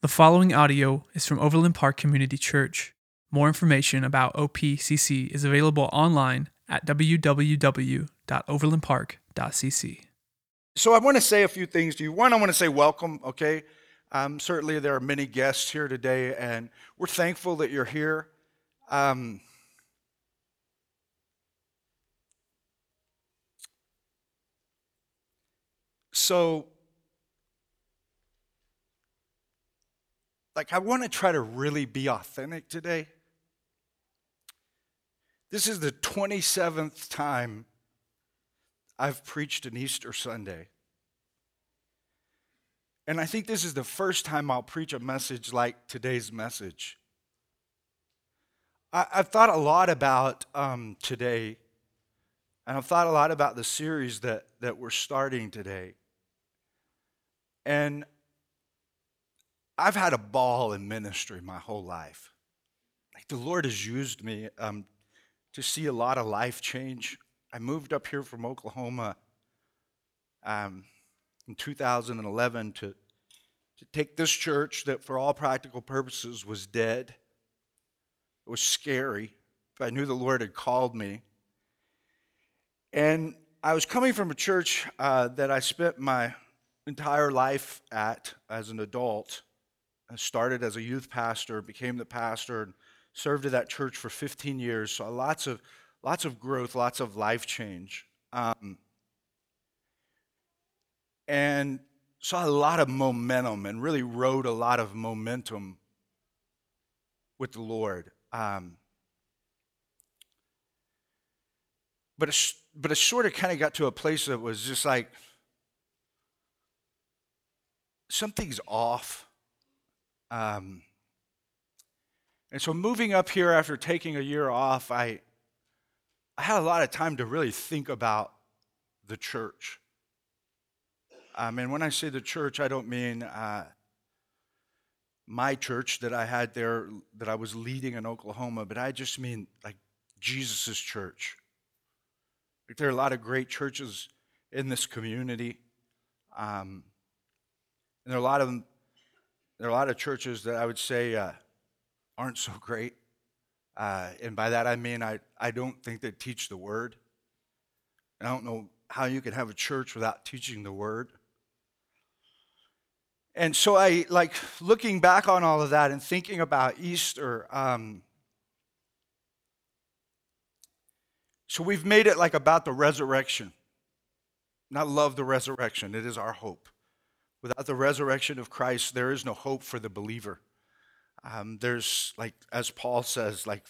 The following audio is from Overland Park Community Church. More information about OPCC is available online at www.overlandpark.cc. So I want to say a few things to you. One, I want to say welcome, okay? Um, certainly there are many guests here today, and we're thankful that you're here. Um, so, like, I want to try to really be authentic today. This is the 27th time I've preached an Easter Sunday. And I think this is the first time I'll preach a message like today's message. I, have thought a lot about um, today, and I've thought a lot about the series that, that we're starting today. And I've had a ball in ministry my whole life. Like the Lord has used me um, to see a lot of life change. I moved up here from Oklahoma um, in 2011 to, to take this church that, for all practical purposes, was dead. It was scary, but I knew the Lord had called me. And I was coming from a church uh, that I spent my entire life at as an adult. Started as a youth pastor, became the pastor, and served at that church for 15 years. So lots of lots of growth, lots of life change, um, and saw a lot of momentum, and really rode a lot of momentum with the Lord. Um, but it, but it sort of kind of got to a place that was just like something's off. Um, and so moving up here after taking a year off, I, I had a lot of time to really think about the church. Um, and when I say the church, I don't mean uh, my church that I had there, that I was leading in Oklahoma, but I just mean like Jesus' church. Like, there are a lot of great churches in this community. Um, and there are a lot of them, there are a lot of churches that I would say uh, aren't so great. Uh, and by that I mean I, I don't think they teach the word. I don't know how you can have a church without teaching the word. And so I like looking back on all of that and thinking about Easter. Um, so we've made it like about the resurrection. Not love the resurrection, it is our hope. Without the resurrection of Christ, there is no hope for the believer. Um, there's like, as Paul says, like,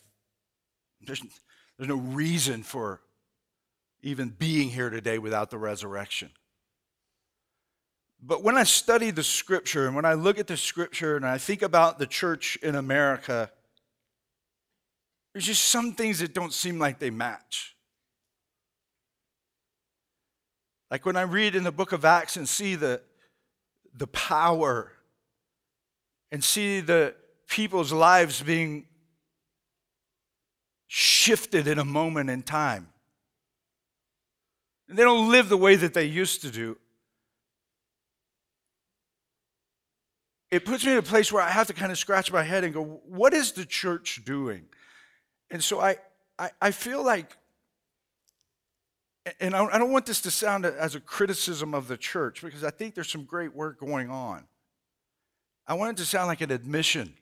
there's, there's no reason for even being here today without the resurrection. But when I study the scripture and when I look at the scripture and I think about the church in America, there's just some things that don't seem like they match. Like when I read in the book of Acts and see the, the power and see the people's lives being shifted in a moment in time. And they don't live the way that they used to do. It puts me in a place where I have to kind of scratch my head and go, what is the church doing? And so I, I, I feel like, and I don't want this to sound as a criticism of the church because I think there's some great work going on. I want it to sound like an admission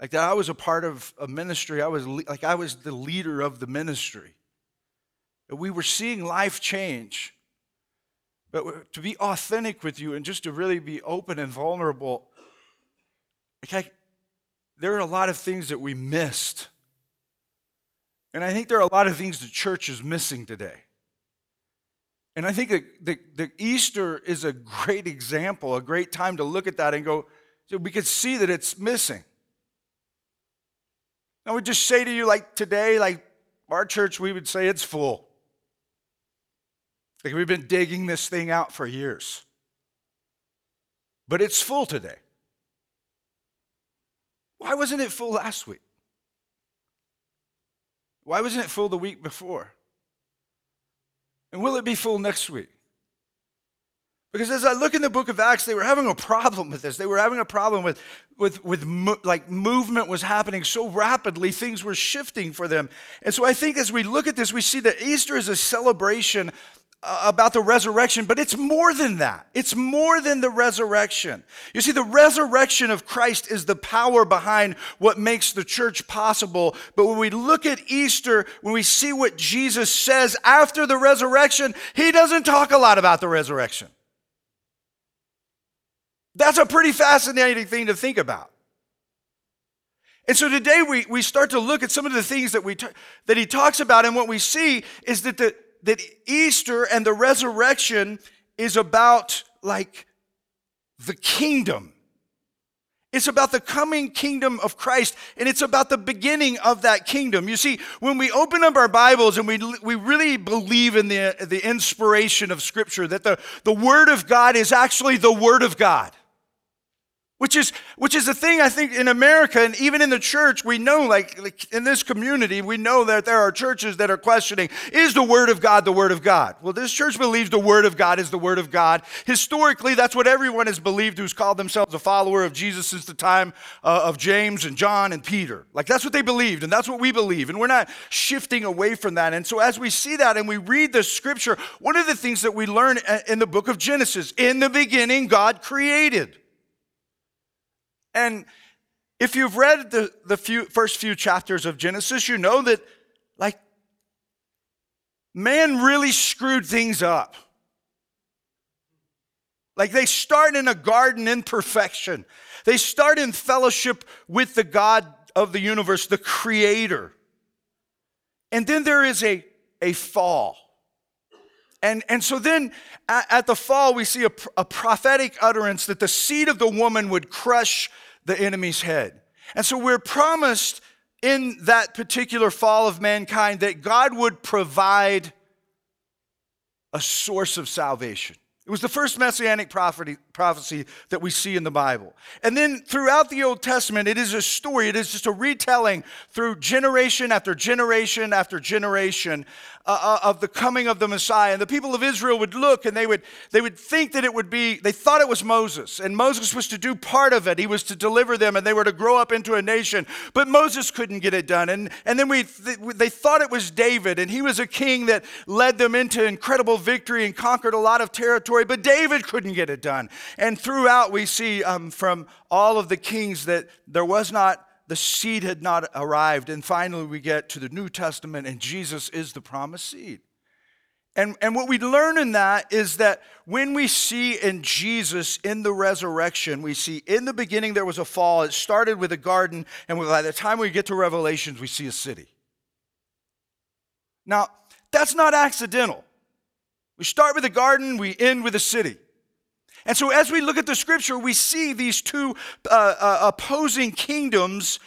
like that I was a part of a ministry. I was like I was the leader of the ministry. We were seeing life change. But to be authentic with you and just to really be open and vulnerable, like there are a lot of things that we missed. And I think there are a lot of things the church is missing today. And I think that Easter is a great example, a great time to look at that and go, so we could see that it's missing. I would just say to you, like today, like our church, we would say it's full. Like we've been digging this thing out for years. But it's full today. Why wasn't it full last week? Why wasn't it full the week before? And will it be full next week? Because as I look in the book of Acts, they were having a problem with this. They were having a problem with, with, with mo- like movement was happening so rapidly, things were shifting for them. And so I think as we look at this, we see that Easter is a celebration about the resurrection, but it's more than that. It's more than the resurrection. You see, the resurrection of Christ is the power behind what makes the church possible. But when we look at Easter, when we see what Jesus says after the resurrection, he doesn't talk a lot about the resurrection. That's a pretty fascinating thing to think about. And so today we, we start to look at some of the things that, we that he talks about, and what we see is that the, that Easter and the resurrection is about like the kingdom. It's about the coming kingdom of Christ, and it's about the beginning of that kingdom. You see, when we open up our Bibles and we, we really believe in the, the inspiration of Scripture, that the, the Word of God is actually the Word of God. Which is, which is a thing I think in America and even in the church, we know, like, like, in this community, we know that there are churches that are questioning, is the Word of God the Word of God? Well, this church believes the Word of God is the Word of God. Historically, that's what everyone has believed who's called themselves a follower of Jesus since the time uh, of James and John and Peter. Like, that's what they believed, and that's what we believe, and we're not shifting away from that. And so, as we see that and we read the scripture, one of the things that we learn uh, in the book of Genesis, in the beginning, God created. And if you've read the, the few, first few chapters of Genesis, you know that, like, man really screwed things up. Like, they start in a garden in perfection, they start in fellowship with the God of the universe, the creator. And then there is a, a fall. And, and so then at, at the fall, we see a, a prophetic utterance that the seed of the woman would crush the enemy's head. And so we're promised in that particular fall of mankind that God would provide a source of salvation. It was the first messianic prophecy that we see in the Bible. And then throughout the Old Testament, it is a story, it is just a retelling through generation after generation after generation uh, uh, of the coming of the Messiah. And the people of Israel would look and they would, they would think that it would be, they thought it was Moses. And Moses was to do part of it. He was to deliver them and they were to grow up into a nation. But Moses couldn't get it done. And, and then we, they thought it was David and he was a king that led them into incredible victory and conquered a lot of territory. But David couldn't get it done. And throughout we see um, from all of the kings that there was not the seed had not arrived. And finally, we get to the New Testament, and Jesus is the promised seed. And, and what we learn in that is that when we see in Jesus in the resurrection, we see in the beginning there was a fall. It started with a garden, and by the time we get to Revelations, we see a city. Now, that's not accidental. We start with a garden, we end with a city. And so, as we look at the scripture, we see these two uh, uh, opposing kingdoms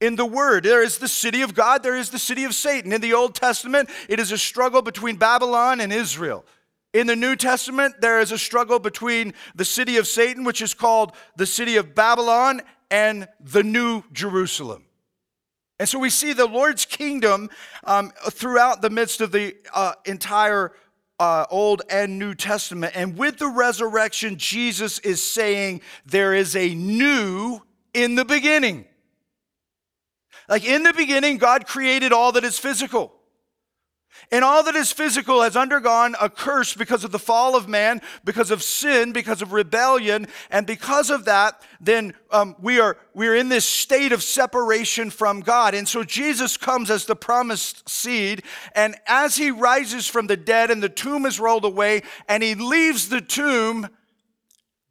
in the word. There is the city of God, there is the city of Satan. In the Old Testament, it is a struggle between Babylon and Israel. In the New Testament, there is a struggle between the city of Satan, which is called the city of Babylon, and the New Jerusalem. And so we see the Lord's kingdom um, throughout the midst of the uh, entire uh, Old and New Testament. And with the resurrection, Jesus is saying there is a new in the beginning. Like in the beginning, God created all that is physical. And all that is physical has undergone a curse because of the fall of man, because of sin, because of rebellion. And because of that, then um, we, are, we are in this state of separation from God. And so Jesus comes as the promised seed. And as he rises from the dead and the tomb is rolled away and he leaves the tomb,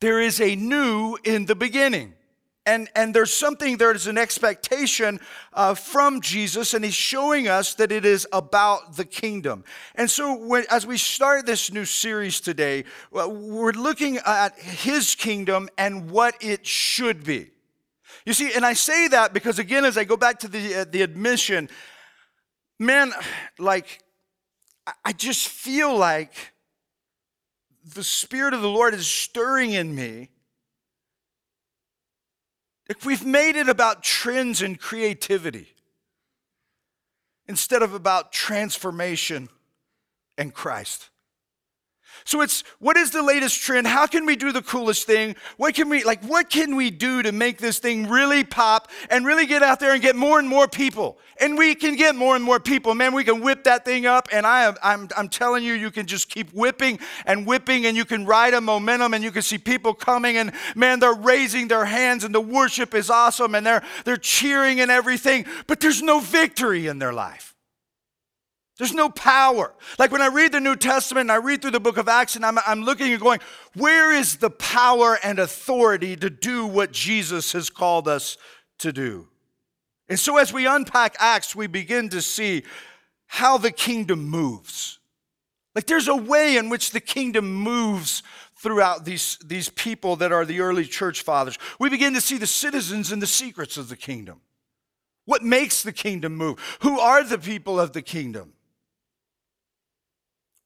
there is a new in the beginning and, and there's something, there's an expectation uh, from Jesus, and he's showing us that it is about the kingdom. And so, when, as we start this new series today, we're looking at his kingdom and what it should be. You see, and I say that because, again, as I go back to the, uh, the admission, man, like, I just feel like the Spirit of the Lord is stirring in me if we've made it about trends and creativity instead of about transformation and Christ. So it's what is the latest trend? How can we do the coolest thing? What can we like what can we do to make this thing really pop and really get out there and get more and more people? And we can get more and more people. Man, we can whip that thing up and I am I'm I'm telling you you can just keep whipping and whipping and you can ride a momentum and you can see people coming and man they're raising their hands and the worship is awesome and they're they're cheering and everything, but there's no victory in their life. There's no power. Like when I read the New Testament and I read through the book of Acts and I'm, I'm looking and going, where is the power and authority to do what Jesus has called us to do? And so as we unpack Acts, we begin to see how the kingdom moves. Like there's a way in which the kingdom moves throughout these, these people that are the early church fathers. We begin to see the citizens and the secrets of the kingdom. What makes the kingdom move? Who are the people of the kingdom?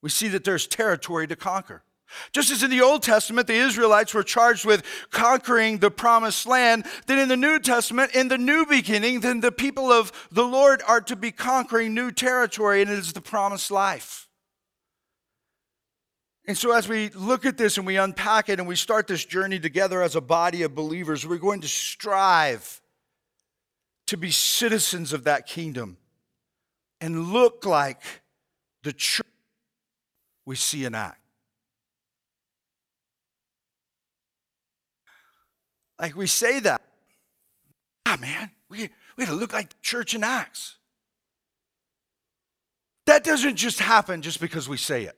We see that there's territory to conquer. Just as in the Old Testament, the Israelites were charged with conquering the promised land, then in the New Testament, in the new beginning, then the people of the Lord are to be conquering new territory, and it is the promised life. And so, as we look at this and we unpack it and we start this journey together as a body of believers, we're going to strive to be citizens of that kingdom and look like the church we see an act. Like we say that. Ah, man, we, we gotta look like church in Acts. That doesn't just happen just because we say it.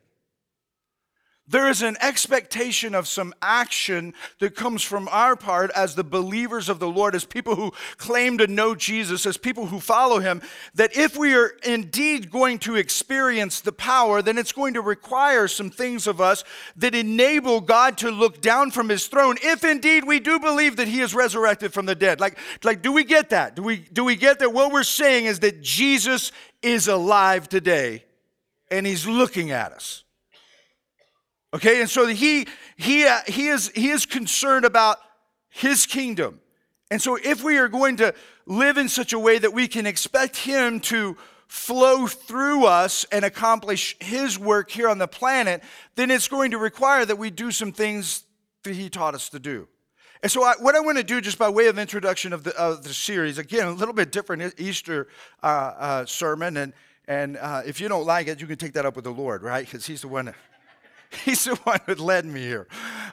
There is an expectation of some action that comes from our part as the believers of the Lord, as people who claim to know Jesus, as people who follow him, that if we are indeed going to experience the power, then it's going to require some things of us that enable God to look down from his throne, if indeed we do believe that he is resurrected from the dead. Like, like do we get that? Do we, do we get that? What we're saying is that Jesus is alive today and he's looking at us. Okay, and so he he uh, he is he is concerned about his kingdom. And so if we are going to live in such a way that we can expect him to flow through us and accomplish his work here on the planet, then it's going to require that we do some things that he taught us to do. And so, I, what I want to do, just by way of introduction of the, of the series, again, a little bit different Easter uh, uh, sermon, and and uh, if you don't like it, you can take that up with the Lord, right? Because He's the one. That, He's the one that led me here.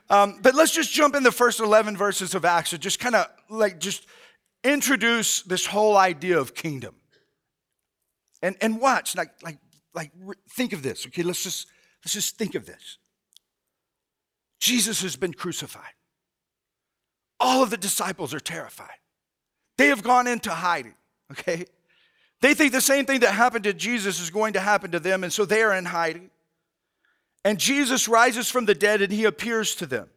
Um, but let's just jump in the first 11 verses of Acts and just kind of like just introduce this whole idea of kingdom. And, and watch, like, like, like, think of this, okay? Let's just, let's just think of this. Jesus has been crucified. All of the disciples are terrified. They have gone into hiding, okay? They think the same thing that happened to Jesus is going to happen to them, and so they are in hiding. And Jesus rises from the dead and he appears to them.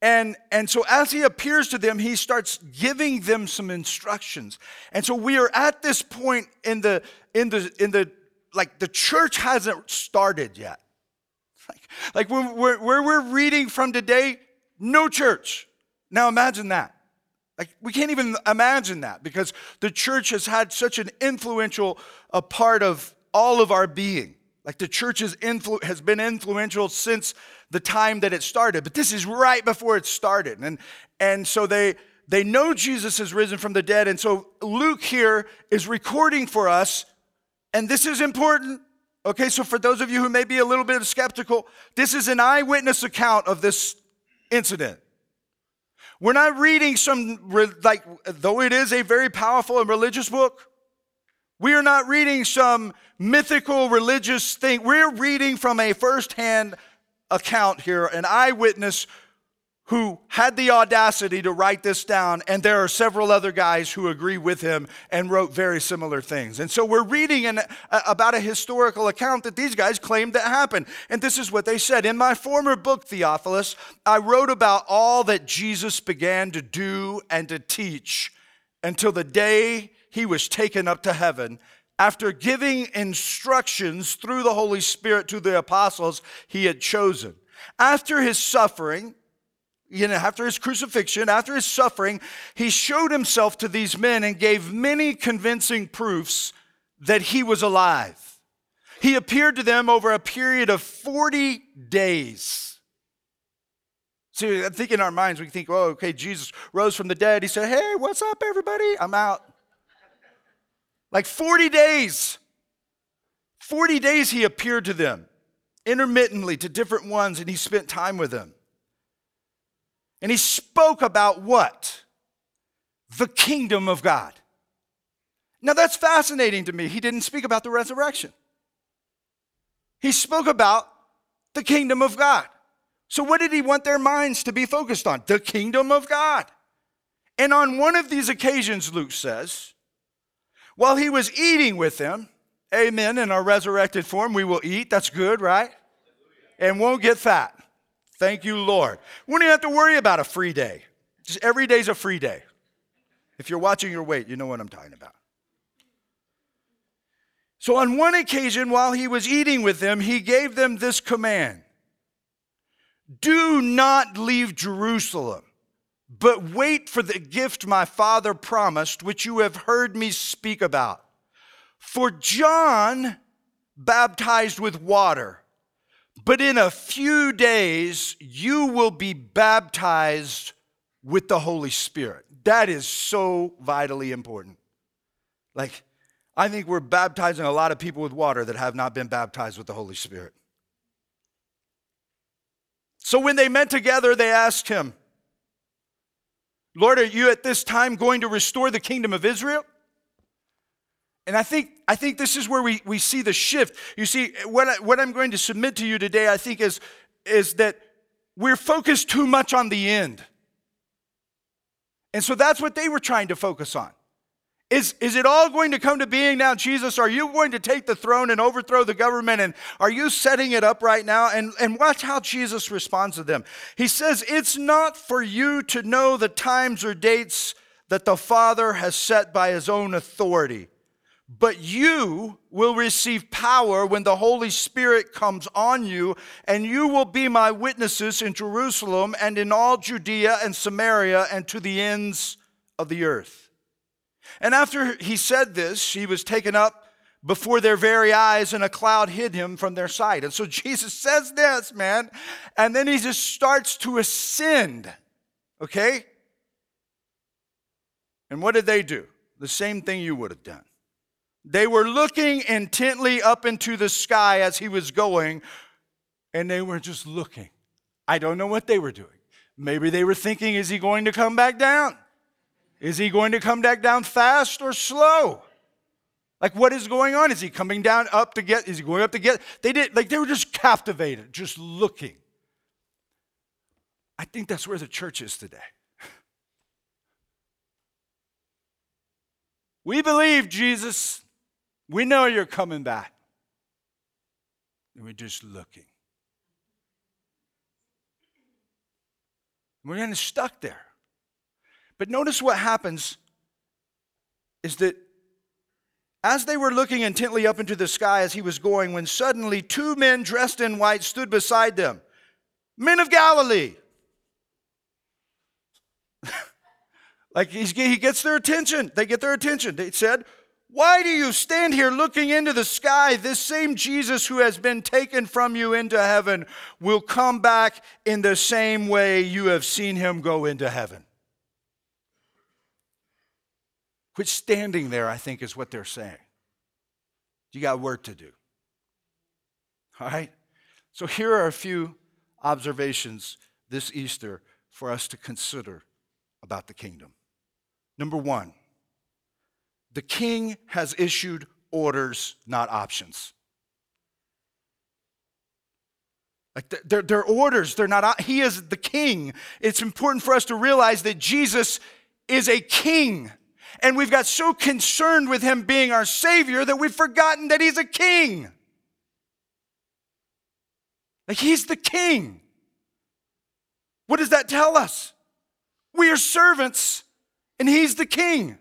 And, and so as he appears to them, he starts giving them some instructions. And so we are at this point in the, in the, in the, like the church hasn't started yet. Like, like when we're, where we're reading from today, no church. Now imagine that. Like we can't even imagine that because the church has had such an influential a part of all of our being. Like the church influ- has been influential since the time that it started, but this is right before it started. And, and so they, they know Jesus has risen from the dead. And so Luke here is recording for us, and this is important. Okay, so for those of you who may be a little bit skeptical, this is an eyewitness account of this incident. We're not reading some, like, though it is a very powerful and religious book, we are not reading some mythical religious thing. We're reading from a firsthand account here, an eyewitness who had the audacity to write this down, and there are several other guys who agree with him and wrote very similar things. And so we're reading an, about a historical account that these guys claimed that happened. And this is what they said In my former book, Theophilus, I wrote about all that Jesus began to do and to teach until the day he was taken up to heaven after giving instructions through the Holy Spirit to the apostles he had chosen. After his suffering, you know, after his crucifixion, after his suffering, he showed himself to these men and gave many convincing proofs that he was alive. He appeared to them over a period of 40 days. See, I think in our minds, we think, oh, okay, Jesus rose from the dead. He said, hey, what's up, everybody? I'm out. Like 40 days. 40 days he appeared to them intermittently to different ones, and he spent time with them. And he spoke about what? The kingdom of God. Now that's fascinating to me. He didn't speak about the resurrection, he spoke about the kingdom of God. So, what did he want their minds to be focused on? The kingdom of God. And on one of these occasions, Luke says, while he was eating with them, amen, in our resurrected form, we will eat. That's good, right? And won't get fat. Thank you, Lord. We don't have to worry about a free day. Just every day's a free day. If you're watching your weight, you know what I'm talking about. So, on one occasion, while he was eating with them, he gave them this command Do not leave Jerusalem, but wait for the gift my father promised, which you have heard me speak about. For John baptized with water, but in a few days you will be baptized with the Holy Spirit. That is so vitally important. Like, I think we're baptizing a lot of people with water that have not been baptized with the Holy Spirit. So when they met together, they asked him, Lord, are you at this time going to restore the kingdom of Israel? And I think, I think this is where we, we see the shift. You see, what, I, what I'm going to submit to you today, I think, is, is that we're focused too much on the end. And so that's what they were trying to focus on. Is, is it all going to come to being now, Jesus? Are you going to take the throne and overthrow the government? And are you setting it up right now? And, and watch how Jesus responds to them. He says, It's not for you to know the times or dates that the Father has set by his own authority, but you will receive power when the Holy Spirit comes on you, and you will be my witnesses in Jerusalem and in all Judea and Samaria and to the ends of the earth. And after he said this, he was taken up before their very eyes, and a cloud hid him from their sight. And so Jesus says this, man, and then he just starts to ascend, okay? And what did they do? The same thing you would have done. They were looking intently up into the sky as he was going, and they were just looking. I don't know what they were doing. Maybe they were thinking, is he going to come back down? Is he going to come back down fast or slow? Like what is going on? Is he coming down up to get? Is he going up to get? They did like they were just captivated, just looking. I think that's where the church is today. We believe, Jesus, we know you're coming back. And we're just looking. We're kind of stuck there. But notice what happens is that as they were looking intently up into the sky as he was going, when suddenly two men dressed in white stood beside them, men of Galilee. like he gets their attention. They get their attention. They said, Why do you stand here looking into the sky? This same Jesus who has been taken from you into heaven will come back in the same way you have seen him go into heaven. Quit standing there, I think, is what they're saying. You got work to do. All right? So here are a few observations this Easter for us to consider about the kingdom. Number one, the king has issued orders, not options. Like they're, they're orders, they're not, he is the king. It's important for us to realize that Jesus is a king. And we've got so concerned with him being our Savior that we've forgotten that he's a king. Like he's the king. What does that tell us? We are servants and he's the king.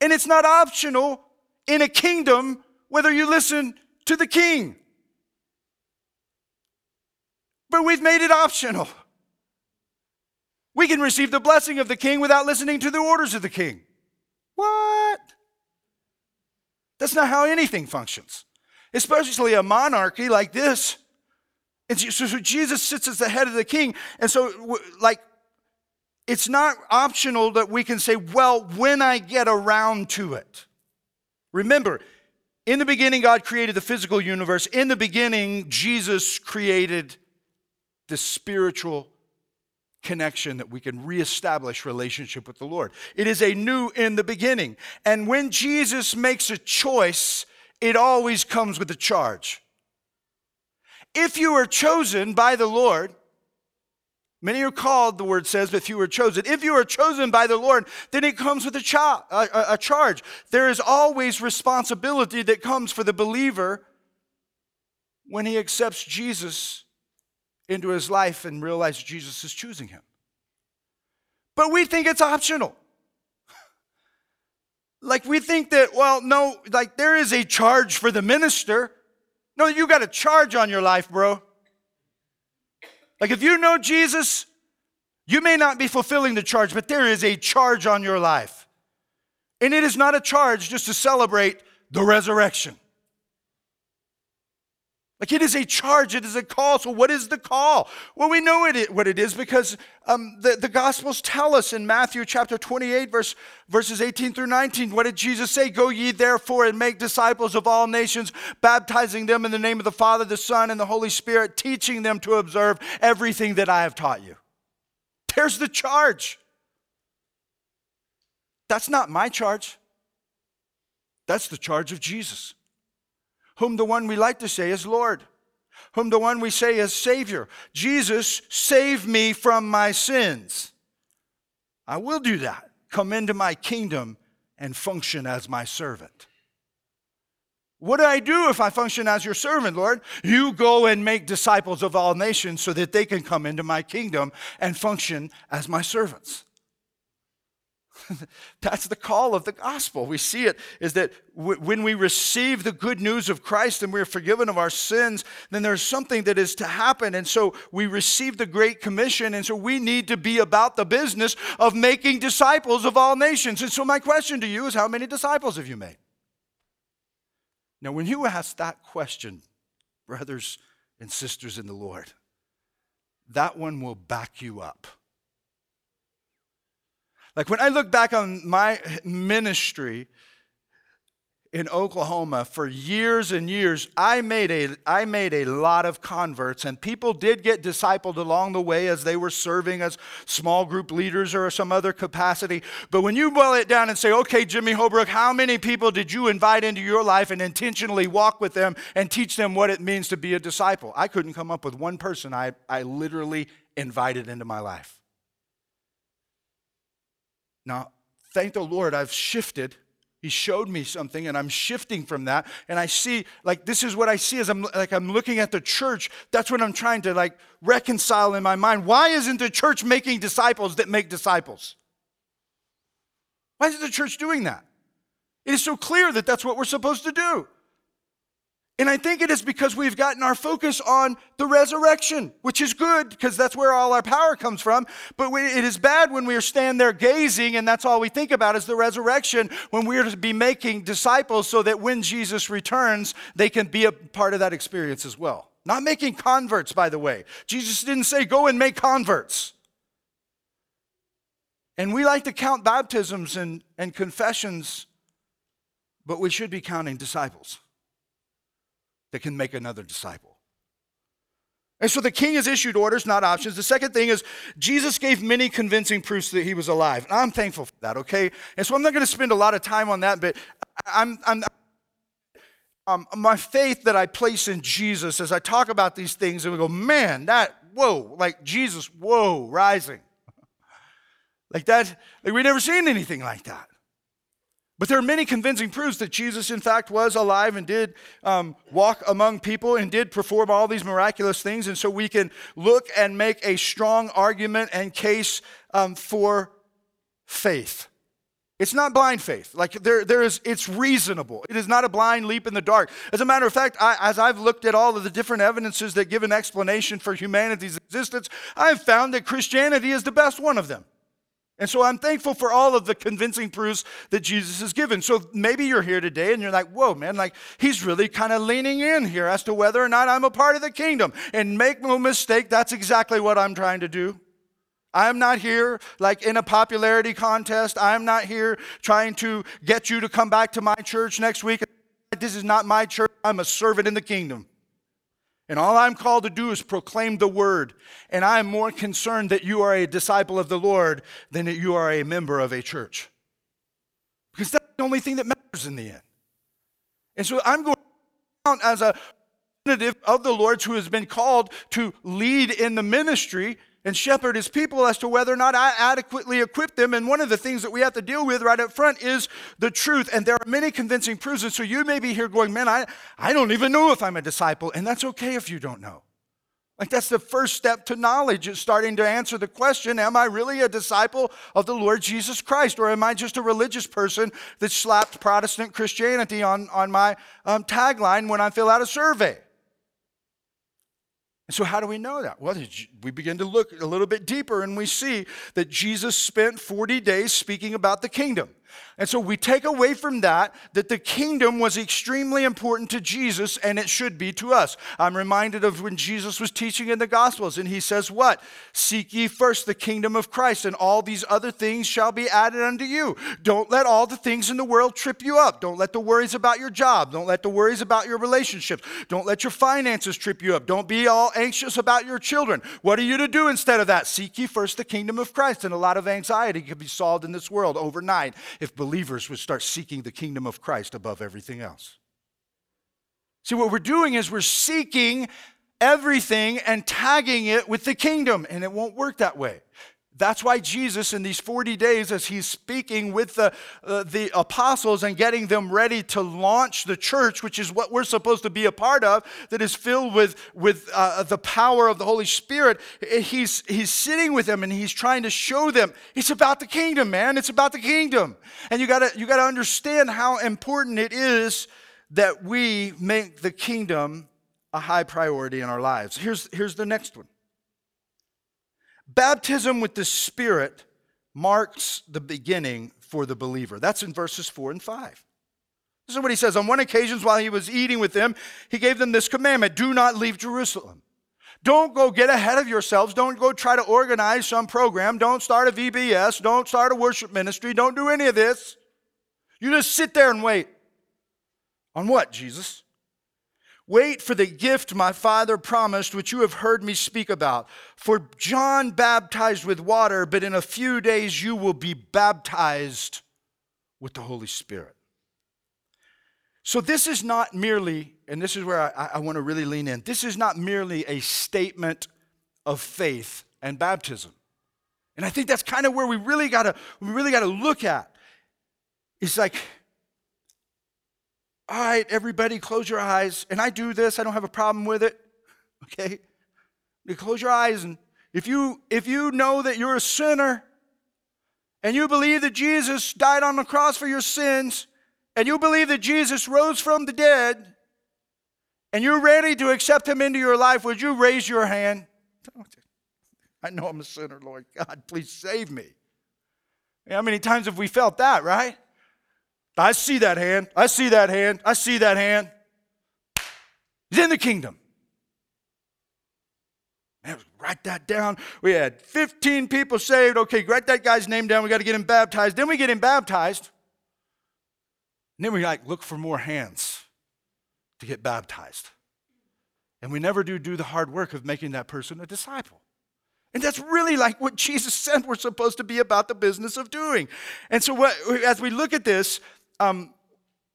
And it's not optional in a kingdom whether you listen to the king. But we've made it optional. We can receive the blessing of the king without listening to the orders of the king. What? That's not how anything functions. especially a monarchy like this. And so, Jesus sits as the head of the king. And so, like, it's not optional that we can say, well, when I get around to it. Remember, in the beginning, God created the physical universe. In the beginning, Jesus created the spiritual connection that we can reestablish relationship with the Lord. It is a new in the beginning. And when Jesus makes a choice, it always comes with a charge. If you are chosen by the Lord, Many are called, the word says, but few are chosen. If you are chosen by the Lord, then it comes with a, cha- a, a charge. There is always responsibility that comes for the believer when he accepts Jesus into his life and realize Jesus is choosing him. But we think it's optional. like we think that, well, no, like there is a charge for the minister. No, you got a charge on your life, bro. Like if you know Jesus, you may not be fulfilling the charge, but there is a charge on your life. And it is not a charge just to celebrate the resurrection. Like it is a charge, it is a call. So, what is the call? Well, we know it, what it is because um, the, the Gospels tell us in Matthew chapter 28, verse, verses 18 through 19. What did Jesus say? Go ye therefore and make disciples of all nations, baptizing them in the name of the Father, the Son, and the Holy Spirit, teaching them to observe everything that I have taught you. There's the charge. That's not my charge, that's the charge of Jesus whom the one we like to say is Lord, whom the one we say is Savior. Jesus, save me from my sins. I will do that. Come into my kingdom and function as my servant. What do I do if I function as your servant, Lord? You go and make disciples of all nations so that they can come into my kingdom and function as my servants. That's the call of the gospel. We see it is that w- when we receive the good news of Christ and we're forgiven of our sins, then there's something that is to happen. And so we receive the Great Commission. And so we need to be about the business of making disciples of all nations. And so my question to you is how many disciples have you made? Now, when you ask that question, brothers and sisters in the Lord, that one will back you up. Like when I look back on my ministry in Oklahoma for years and years, I made a, I made a lot of converts, and people did get discipled along the way as they were serving as small group leaders or some other capacity. But when you boil it down and say, okay, Jimmy Holbrook, how many people did you invite into your life and intentionally walk with them and teach them what it means to be a disciple? I couldn't come up with one person I, I literally invited into my life. Now, thank the Lord, I've shifted. He showed me something and I'm shifting from that. And I see, like, this is what I see as I'm like I'm looking at the church. That's what I'm trying to like reconcile in my mind. Why isn't the church making disciples that make disciples? Why isn't the church doing that? It is so clear that that's what we're supposed to do. And I think it is because we've gotten our focus on the resurrection, which is good because that's where all our power comes from. But we, it is bad when we are stand there gazing and that's all we think about is the resurrection when we're to be making disciples so that when Jesus returns, they can be a part of that experience as well. Not making converts, by the way. Jesus didn't say go and make converts. And we like to count baptisms and, and confessions, but we should be counting disciples that can make another disciple. And so the king has issued orders, not options. The second thing is Jesus gave many convincing proofs that he was alive. And I'm thankful for that, okay? And so I'm not going to spend a lot of time on that, but I'm, I'm um, my faith that I place in Jesus as I talk about these things, and we go, man, that, whoa, like Jesus, whoa, rising. like that, like we've never seen anything like that. But there are many convincing proofs that Jesus, in fact, was alive and did um, walk among people and did perform all these miraculous things. And so we can look and make a strong argument and case um, for faith. It's not blind faith. Like there, there is, it's reasonable. It is not a blind leap in the dark. As a matter of fact, I, as I've looked at all of the different evidences that give an explanation for humanity's existence, I've found that Christianity is the best one of them. And so I'm thankful for all of the convincing proofs that Jesus has given. So maybe you're here today and you're like, whoa, man, like he's really kind of leaning in here as to whether or not I'm a part of the kingdom. And make no mistake, that's exactly what I'm trying to do. I'm not here like in a popularity contest. I'm not here trying to get you to come back to my church next week. This is not my church. I'm a servant in the kingdom. And all I'm called to do is proclaim the word. And I am more concerned that you are a disciple of the Lord than that you are a member of a church. Because that's the only thing that matters in the end. And so I'm going as a representative of the Lord who has been called to lead in the ministry and shepherd his people as to whether or not I adequately equip them. And one of the things that we have to deal with right up front is the truth. And there are many convincing proofs. And so you may be here going, man, I, I don't even know if I'm a disciple. And that's okay if you don't know. Like that's the first step to knowledge is starting to answer the question, am I really a disciple of the Lord Jesus Christ? Or am I just a religious person that slapped Protestant Christianity on, on my um, tagline when I fill out a survey? And so, how do we know that? Well, we begin to look a little bit deeper and we see that Jesus spent 40 days speaking about the kingdom. And so we take away from that that the kingdom was extremely important to Jesus and it should be to us. I'm reminded of when Jesus was teaching in the Gospels and he says, What? Seek ye first the kingdom of Christ, and all these other things shall be added unto you. Don't let all the things in the world trip you up. Don't let the worries about your job. Don't let the worries about your relationships. Don't let your finances trip you up. Don't be all anxious about your children. What are you to do instead of that? Seek ye first the kingdom of Christ. And a lot of anxiety can be solved in this world overnight if believers would start seeking the kingdom of Christ above everything else. See, what we're doing is we're seeking everything and tagging it with the kingdom, and it won't work that way. That's why Jesus, in these 40 days, as he's speaking with the, uh, the apostles and getting them ready to launch the church, which is what we're supposed to be a part of, that is filled with, with uh, the power of the Holy Spirit, he's, he's sitting with them and he's trying to show them it's about the kingdom, man. It's about the kingdom. And you gotta, you gotta understand how important it is that we make the kingdom a high priority in our lives. Here's, here's the next one Baptism with the Spirit marks the beginning for the believer. That's in verses 4 and 5. This is what he says. On one occasion, while he was eating with them, he gave them this commandment do not leave Jerusalem. Don't go get ahead of yourselves. Don't go try to organize some program. Don't start a VBS. Don't start a worship ministry. Don't do any of this. You just sit there and wait. On what, Jesus? Wait for the gift my Father promised, which you have heard me speak about. For John baptized with water, but in a few days you will be baptized with the Holy Spirit. So, this is not merely, and this is where I, I want to really lean in, this is not merely a statement of faith and baptism. And I think that's kind of where we really gotta, we really gotta look at. It's like, all right, everybody, close your eyes. And I do this, I don't have a problem with it. Okay? You close your eyes, and if you if you know that you're a sinner and you believe that Jesus died on the cross for your sins, and you believe that Jesus rose from the dead, and you're ready to accept him into your life, would you raise your hand? I know I'm a sinner, Lord God, please save me. How many times have we felt that, right? I see that hand. I see that hand. I see that hand. He's in the kingdom. Man, write that down. We had 15 people saved. Okay, write that guy's name down. We got to get him baptized. Then we get him baptized. And then we like look for more hands to get baptized. And we never do do the hard work of making that person a disciple. And that's really like what Jesus said we're supposed to be about the business of doing. And so, what, as we look at this, um,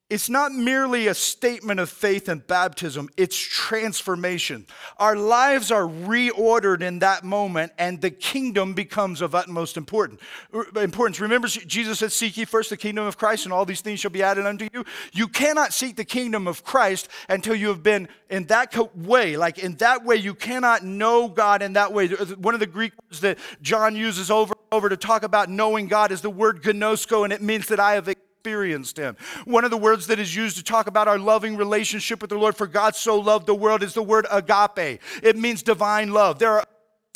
it's not merely a statement of faith and baptism, it's transformation. Our lives are reordered in that moment, and the kingdom becomes of utmost importance. Remember, Jesus said, Seek ye first the kingdom of Christ, and all these things shall be added unto you. You cannot seek the kingdom of Christ until you have been in that way. Like in that way, you cannot know God in that way. One of the Greek words that John uses over and over to talk about knowing God is the word ginosko, and it means that I have experienced him. One of the words that is used to talk about our loving relationship with the Lord, for God so loved the world, is the word agape. It means divine love. There are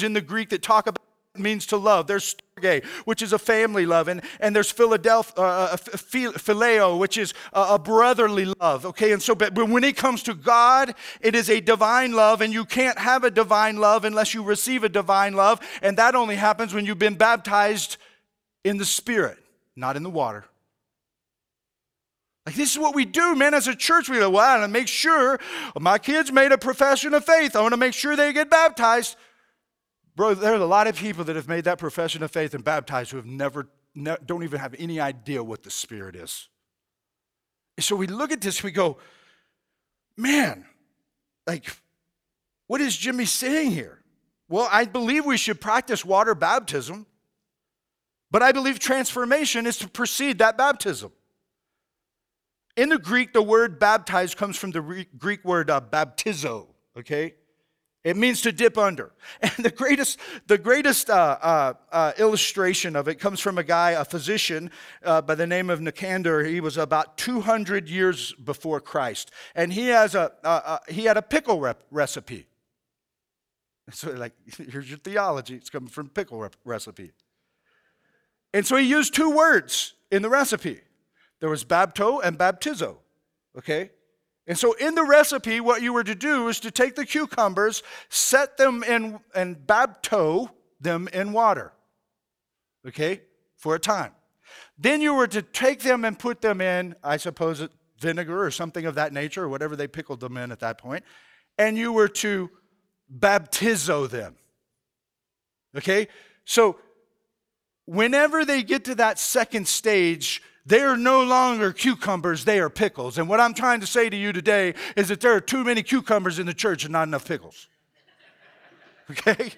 in the Greek that talk about means to love. There's storge, which is a family love, and, and there's Philadelphia, uh, uh phileo, which is a, a brotherly love. Okay, and so, but when it comes to God, it is a divine love, and you can't have a divine love unless you receive a divine love, and that only happens when you've been baptized in the Spirit, not in the water. Like, this is what we do, man, as a church. We go, well, I want to make sure my kids made a profession of faith. I want to make sure they get baptized. Bro, there are a lot of people that have made that profession of faith and baptized who have never, ne- don't even have any idea what the Spirit is. So we look at this, we go, man, like, what is Jimmy saying here? Well, I believe we should practice water baptism, but I believe transformation is to precede that baptism. In the Greek, the word baptize comes from the Greek word uh, baptizo, okay? It means to dip under. And the greatest, the greatest uh, uh, uh, illustration of it comes from a guy, a physician uh, by the name of Nicander. He was about 200 years before Christ. And he, has a, he had a pickle rep- recipe. So, like, here's your theology. It's coming from pickle rep- recipe. And so he used two words in the recipe there was bapto and baptizo, okay? And so in the recipe, what you were to do is to take the cucumbers, set them in, and bapto them in water, okay, for a time. Then you were to take them and put them in, I suppose, vinegar or something of that nature, or whatever they pickled them in at that point, and you were to baptizo them. Okay? So whenever they get to that second stage, they are no longer cucumbers, they are pickles. And what I'm trying to say to you today is that there are too many cucumbers in the church and not enough pickles. Okay?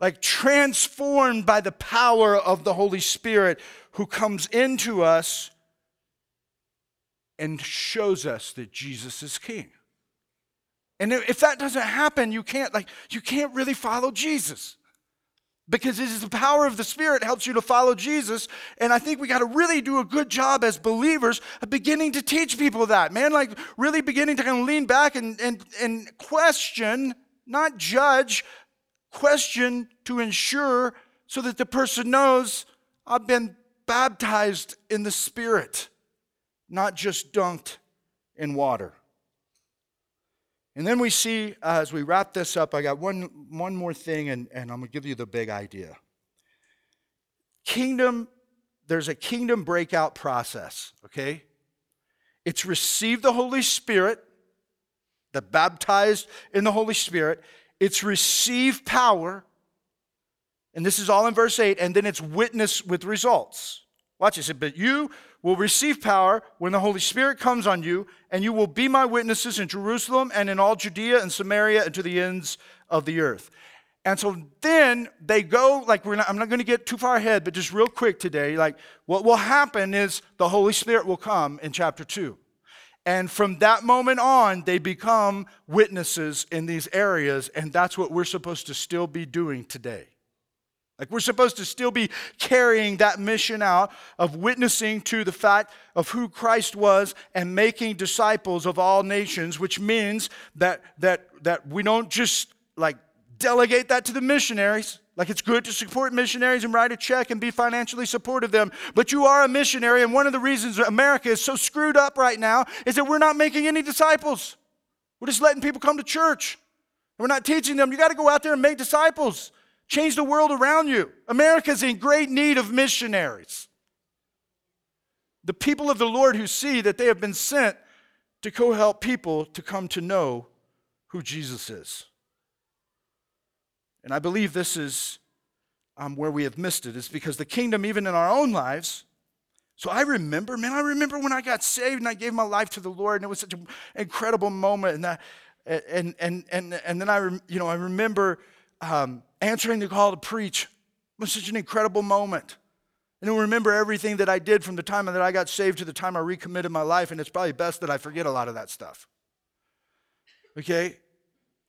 Like transformed by the power of the Holy Spirit who comes into us and shows us that Jesus is king. And if that doesn't happen, you can't like you can't really follow Jesus because it is the power of the Spirit helps you to follow Jesus. And I think we got to really do a good job as believers of beginning to teach people that, man, like really beginning to kind of lean back and, and, and question, not judge, question to ensure so that the person knows I've been baptized in the Spirit, not just dunked in water. And then we see, uh, as we wrap this up, I got one, one more thing, and, and I'm going to give you the big idea. Kingdom, there's a kingdom breakout process, okay? It's receive the Holy Spirit, the baptized in the Holy Spirit. It's receive power, and this is all in verse 8, and then it's witness with results. Watch this. But you will receive power when the Holy Spirit comes on you, and you will be my witnesses in Jerusalem and in all Judea and Samaria and to the ends of the earth. And so then they go, like, not, I'm not going to get too far ahead, but just real quick today, like, what will happen is the Holy Spirit will come in chapter 2. And from that moment on, they become witnesses in these areas, and that's what we're supposed to still be doing today. Like we're supposed to still be carrying that mission out of witnessing to the fact of who Christ was and making disciples of all nations, which means that that that we don't just like delegate that to the missionaries. Like it's good to support missionaries and write a check and be financially supportive of them, but you are a missionary, and one of the reasons America is so screwed up right now is that we're not making any disciples. We're just letting people come to church. We're not teaching them. You got to go out there and make disciples. Change the world around you. America's in great need of missionaries. The people of the Lord who see that they have been sent to co help people to come to know who Jesus is. And I believe this is um, where we have missed it, is because the kingdom, even in our own lives, so I remember, man, I remember when I got saved and I gave my life to the Lord, and it was such an incredible moment. And and and and and then I, you know, I remember um, answering the call to preach was such an incredible moment. And I remember everything that I did from the time that I got saved to the time I recommitted my life, and it's probably best that I forget a lot of that stuff. Okay?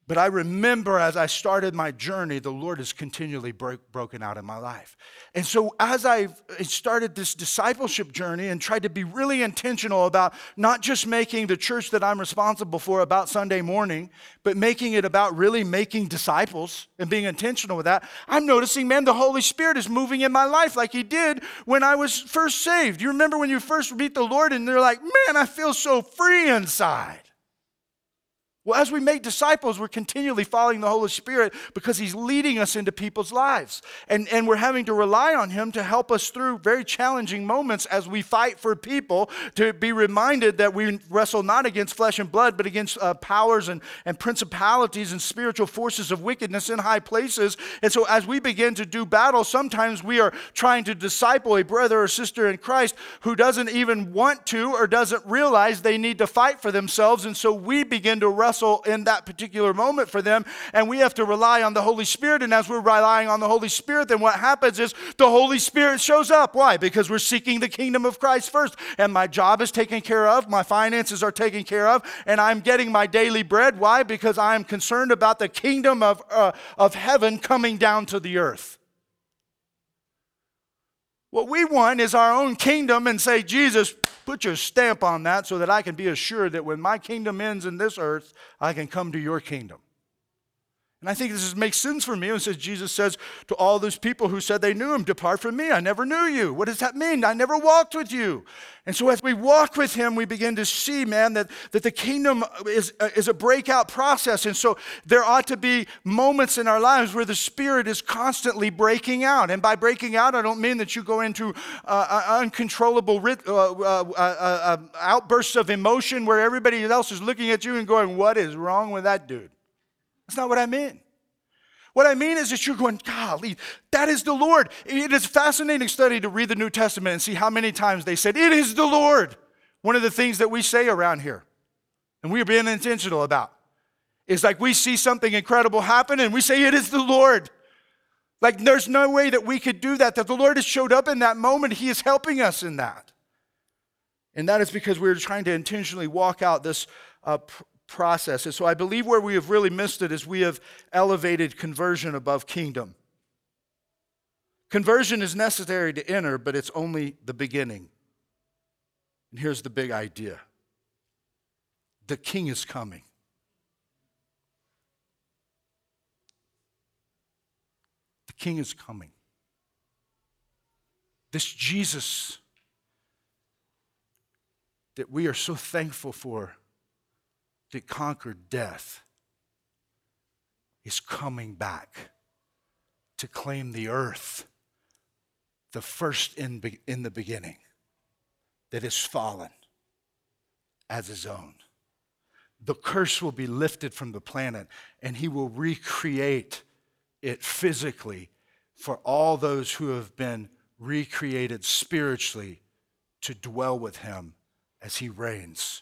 But I remember as I started my journey, the Lord has continually broke, broken out in my life. And so, as I started this discipleship journey and tried to be really intentional about not just making the church that I'm responsible for about Sunday morning, but making it about really making disciples and being intentional with that, I'm noticing, man, the Holy Spirit is moving in my life like He did when I was first saved. You remember when you first meet the Lord and they're like, man, I feel so free inside. Well, as we make disciples, we're continually following the Holy Spirit because He's leading us into people's lives. And, and we're having to rely on Him to help us through very challenging moments as we fight for people, to be reminded that we wrestle not against flesh and blood, but against uh, powers and, and principalities and spiritual forces of wickedness in high places. And so, as we begin to do battle, sometimes we are trying to disciple a brother or sister in Christ who doesn't even want to or doesn't realize they need to fight for themselves. And so, we begin to wrestle in that particular moment for them. And we have to rely on the Holy Spirit. And as we're relying on the Holy Spirit, then what happens is the Holy Spirit shows up. Why? Because we're seeking the kingdom of Christ first. And my job is taken care of, my finances are taken care of, and I'm getting my daily bread. Why? Because I'm concerned about the kingdom of, uh, of heaven coming down to the earth. What we want is our own kingdom and say, Jesus, put your stamp on that so that I can be assured that when my kingdom ends in this earth, I can come to your kingdom. And I think this makes sense for me. It says Jesus says to all those people who said they knew him, Depart from me, I never knew you. What does that mean? I never walked with you. And so as we walk with him, we begin to see, man, that, that the kingdom is, uh, is a breakout process. And so there ought to be moments in our lives where the Spirit is constantly breaking out. And by breaking out, I don't mean that you go into uh, uh uncontrollable uh, uh, uh, outbursts of emotion where everybody else is looking at you and going, What is wrong with that dude? That's not what I mean. What I mean is that you're going, golly, that is the Lord. It is a fascinating study to read the New Testament and see how many times they said, It is the Lord. One of the things that we say around here, and we're being intentional about, is like we see something incredible happen and we say, It is the Lord. Like there's no way that we could do that, that the Lord has showed up in that moment. He is helping us in that. And that is because we're trying to intentionally walk out this uh, process. And so I believe where we have really missed it is we have elevated conversion above kingdom. Conversion is necessary to enter, but it's only the beginning. And here's the big idea the king is coming. The king is coming. This Jesus that we are so thankful for that conquered death is coming back to claim the earth, the first in, in the beginning that is fallen as his own. The curse will be lifted from the planet and he will recreate it physically for all those who have been recreated spiritually to dwell with him as he reigns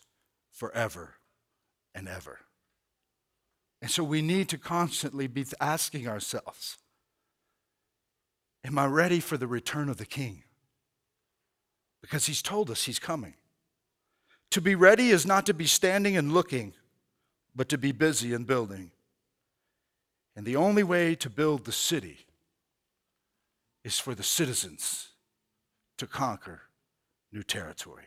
forever and ever. And so we need to constantly be asking ourselves Am I ready for the return of the King? Because he's told us he's coming. To be ready is not to be standing and looking, but to be busy and building. And the only way to build the city is for the citizens to conquer new territory.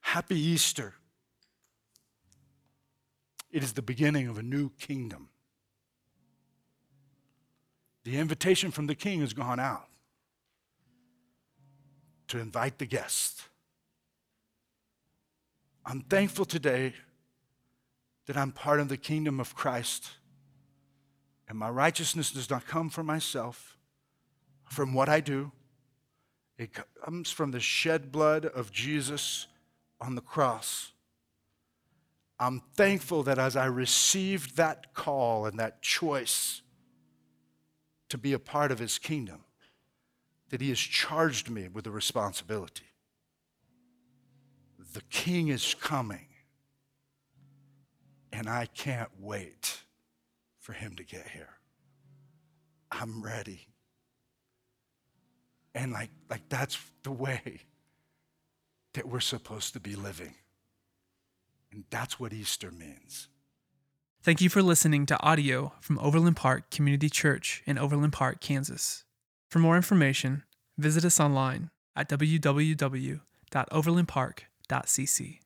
Happy Easter. It is the beginning of a new kingdom. The invitation from the king has gone out to invite the guest. I'm thankful today that I'm part of the kingdom of Christ. And my righteousness does not come from myself, from what I do. It comes from the shed blood of Jesus on the cross. I'm thankful that as I received that call and that choice to be a part of his kingdom, that he has charged me with a responsibility. The king is coming, and I can't wait for him to get here. I'm ready. And like, like that's the way that we're supposed to be living. And that's what Easter means. Thank you for listening to audio from Overland Park Community Church in Overland Park, Kansas. For more information, visit us online at www.overlandpark.cc.